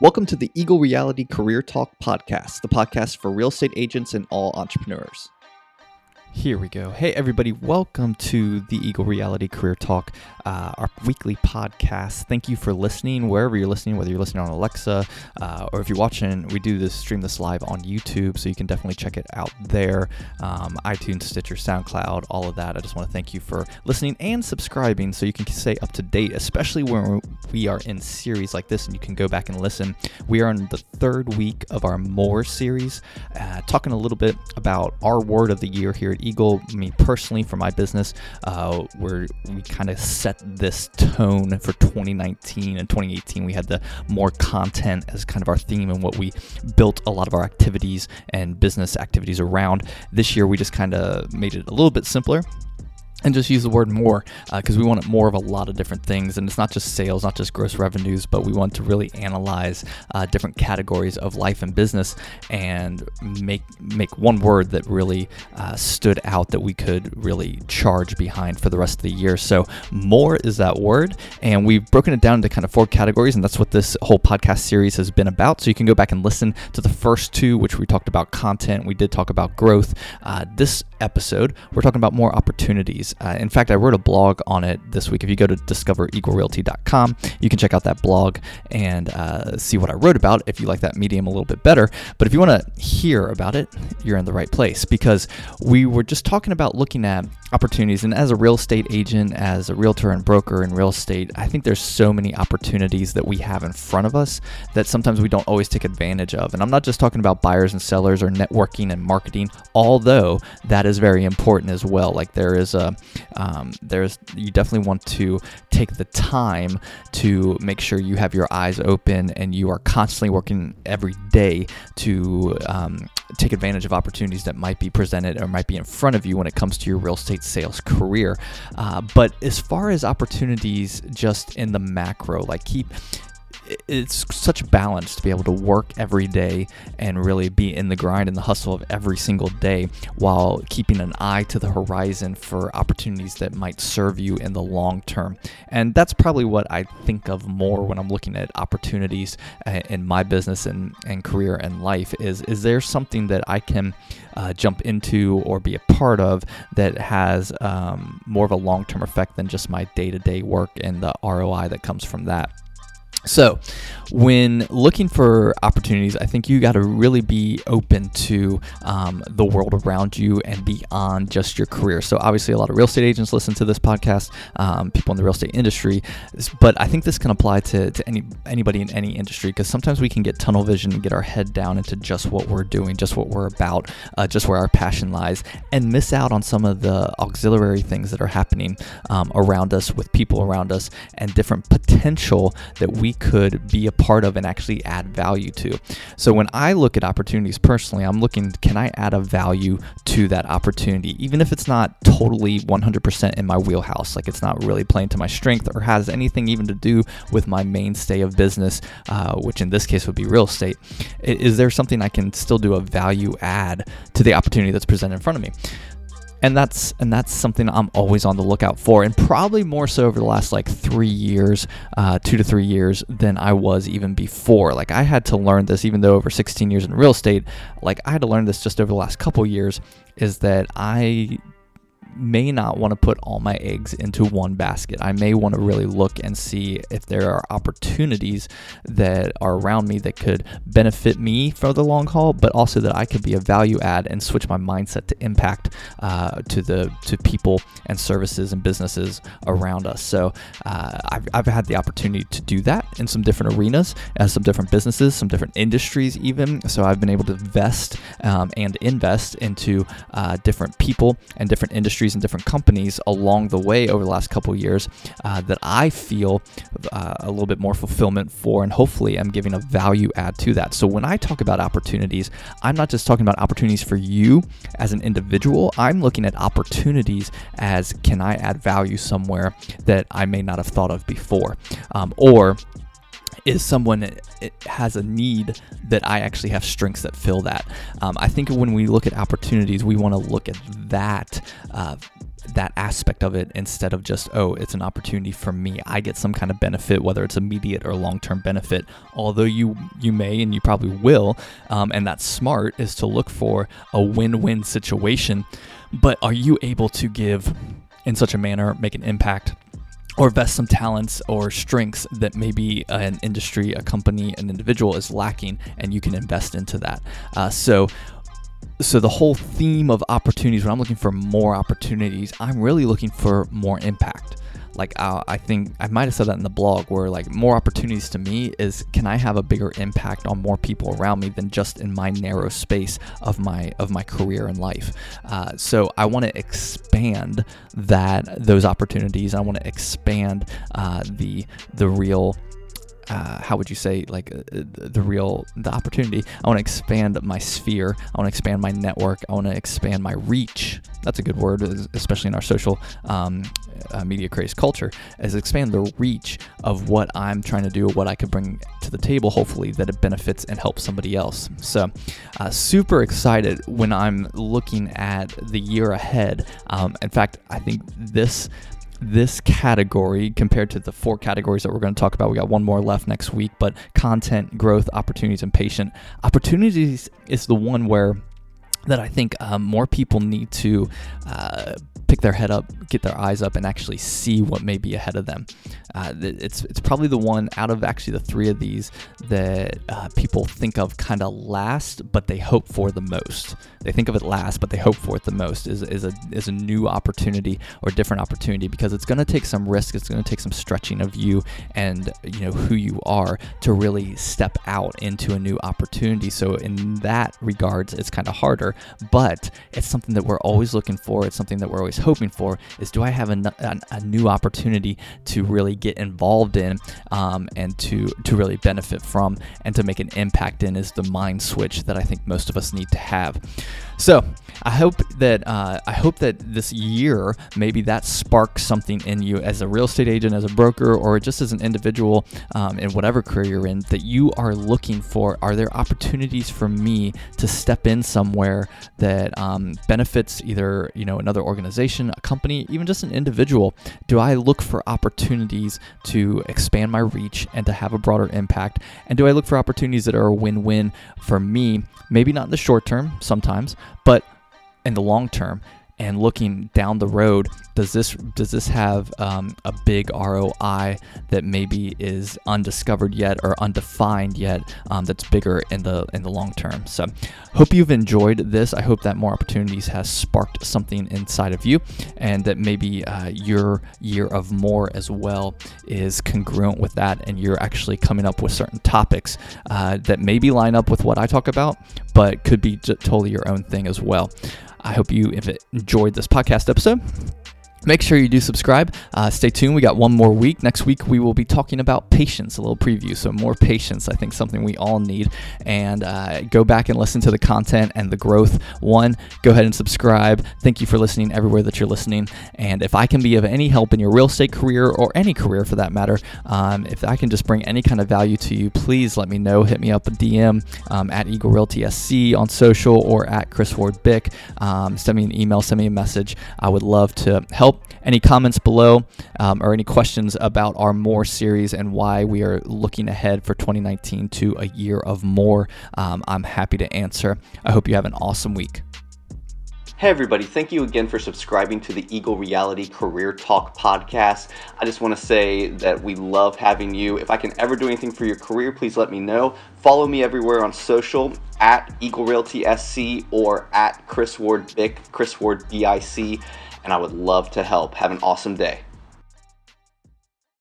Welcome to the Eagle Reality Career Talk podcast, the podcast for real estate agents and all entrepreneurs. Here we go. Hey, everybody, welcome to the Eagle Reality Career Talk, uh, our weekly podcast. Thank you for listening wherever you're listening, whether you're listening on Alexa uh, or if you're watching, we do this stream this live on YouTube, so you can definitely check it out there. Um, iTunes, Stitcher, SoundCloud, all of that. I just want to thank you for listening and subscribing so you can stay up to date, especially when we are in series like this and you can go back and listen. We are in the third week of our More series, uh, talking a little bit about our word of the year here at Eagle, me personally for my business, uh, where we kind of set this tone for 2019 and 2018. We had the more content as kind of our theme and what we built a lot of our activities and business activities around. This year, we just kind of made it a little bit simpler and just use the word more because uh, we want it more of a lot of different things and it's not just sales not just gross revenues but we want to really analyze uh, different categories of life and business and make make one word that really uh, stood out that we could really charge behind for the rest of the year. So more is that word and we've broken it down into kind of four categories and that's what this whole podcast series has been about. So you can go back and listen to the first two which we talked about content we did talk about growth. Uh, this episode we're talking about more opportunities uh, in fact, I wrote a blog on it this week. If you go to discovereaglerealty.com, you can check out that blog and uh, see what I wrote about if you like that medium a little bit better. But if you want to hear about it, you're in the right place because we were just talking about looking at opportunities. And as a real estate agent, as a realtor and broker in real estate, I think there's so many opportunities that we have in front of us that sometimes we don't always take advantage of. And I'm not just talking about buyers and sellers or networking and marketing, although that is very important as well. Like there is a, um, there's, you definitely want to take the time to make sure you have your eyes open and you are constantly working every day to um, take advantage of opportunities that might be presented or might be in front of you when it comes to your real estate sales career. Uh, but as far as opportunities just in the macro, like keep it's such balance to be able to work every day and really be in the grind and the hustle of every single day while keeping an eye to the horizon for opportunities that might serve you in the long term. And that's probably what I think of more when I'm looking at opportunities uh, in my business and, and career and life is is there something that I can uh, jump into or be a part of that has um, more of a long-term effect than just my day-to-day work and the ROI that comes from that. So, when looking for opportunities, I think you got to really be open to um, the world around you and beyond just your career. So, obviously, a lot of real estate agents listen to this podcast, um, people in the real estate industry, but I think this can apply to, to any anybody in any industry because sometimes we can get tunnel vision and get our head down into just what we're doing, just what we're about, uh, just where our passion lies, and miss out on some of the auxiliary things that are happening um, around us with people around us and different potential that we could be a part of and actually add value to. So when I look at opportunities personally, I'm looking can I add a value to that opportunity, even if it's not totally 100% in my wheelhouse, like it's not really playing to my strength or has anything even to do with my mainstay of business, uh, which in this case would be real estate. Is there something I can still do a value add to the opportunity that's presented in front of me? And that's and that's something I'm always on the lookout for, and probably more so over the last like three years, uh, two to three years than I was even before. Like I had to learn this, even though over 16 years in real estate, like I had to learn this just over the last couple years, is that I may not want to put all my eggs into one basket. I may want to really look and see if there are opportunities that are around me that could benefit me for the long haul, but also that I could be a value add and switch my mindset to impact uh, to the to people and services and businesses around us. So uh, I've, I've had the opportunity to do that in some different arenas, as uh, some different businesses, some different industries, even. So I've been able to invest um, and invest into uh, different people and different industries industries and different companies along the way over the last couple years uh, that I feel uh, a little bit more fulfillment for, and hopefully I'm giving a value add to that. So when I talk about opportunities, I'm not just talking about opportunities for you as an individual. I'm looking at opportunities as can I add value somewhere that I may not have thought of before, um, or is someone that has a need that I actually have strengths that fill that. Um, I think when we look at opportunities, we want to look at that uh, that aspect of it instead of just oh it's an opportunity for me. I get some kind of benefit whether it's immediate or long-term benefit although you you may and you probably will um, and that's smart is to look for a win-win situation. But are you able to give in such a manner make an impact or vest some talents or strengths that maybe an industry, a company, an individual is lacking, and you can invest into that. Uh, so, so the whole theme of opportunities when i'm looking for more opportunities i'm really looking for more impact like uh, i think i might have said that in the blog where like more opportunities to me is can i have a bigger impact on more people around me than just in my narrow space of my of my career and life? Uh, so i want to expand that those opportunities. I want to expand uh, the the real uh, how would you say like uh, the real the opportunity? I want to expand my sphere. I want to expand my network. I want to expand my reach. That's a good word especially in our social um, uh, media craze culture is expand the reach of what i'm trying to do what i could bring to the table hopefully that it benefits and helps somebody else. So uh, super excited when i'm looking at the year ahead. Um, in fact i think this this category compared to the four categories that we're going to talk about. We got one more left next week, but content, growth, opportunities, and patient. Opportunities is the one where that I think um, more people need to uh, pick their head up, get their eyes up, and actually see what may be ahead of them. Uh, it's it's probably the one out of actually the three of these that uh, people think of kind of last, but they hope for the most. They think of it last, but they hope for it the most. Is is a is a new opportunity or different opportunity because it's going to take some risk. It's going to take some stretching of you and you know who you are to really step out into a new opportunity. So in that regards, it's kind of harder, but it's something that we're always looking for. It's something that we're always hoping for is do I have a, a, a new opportunity to really get involved in um, and to, to really benefit from and to make an impact in is the mind switch that I think most of us need to have. So I hope that uh, I hope that this year maybe that sparks something in you as a real estate agent, as a broker, or just as an individual um, in whatever career you're in that you are looking for. Are there opportunities for me to step in somewhere that um, benefits either you know another organization, a company, even just an individual? Do I look for opportunities to expand my reach and to have a broader impact? And do I look for opportunities that are a win-win for me? Maybe not in the short term, sometimes, but in the long term and looking down the road, does this does this have um, a big ROI that maybe is undiscovered yet or undefined yet? Um, that's bigger in the in the long term. So, hope you've enjoyed this. I hope that more opportunities has sparked something inside of you, and that maybe uh, your year of more as well is congruent with that, and you're actually coming up with certain topics uh, that maybe line up with what I talk about, but could be totally your own thing as well. I hope you enjoyed this podcast episode. Make sure you do subscribe. Uh, stay tuned. We got one more week. Next week, we will be talking about patience, a little preview. So, more patience, I think, something we all need. And uh, go back and listen to the content and the growth. One, go ahead and subscribe. Thank you for listening everywhere that you're listening. And if I can be of any help in your real estate career or any career for that matter, um, if I can just bring any kind of value to you, please let me know. Hit me up a DM um, at Eagle Realty SC on social or at Chris Ward Bick. Um, send me an email, send me a message. I would love to help any comments below um, or any questions about our More series and why we are looking ahead for 2019 to a year of more, um, I'm happy to answer. I hope you have an awesome week. Hey, everybody, thank you again for subscribing to the Eagle Reality Career Talk podcast. I just want to say that we love having you. If I can ever do anything for your career, please let me know. Follow me everywhere on social at Eagle Realty SC or at Chris Ward Bick, Chris Ward BIC and I would love to help. Have an awesome day.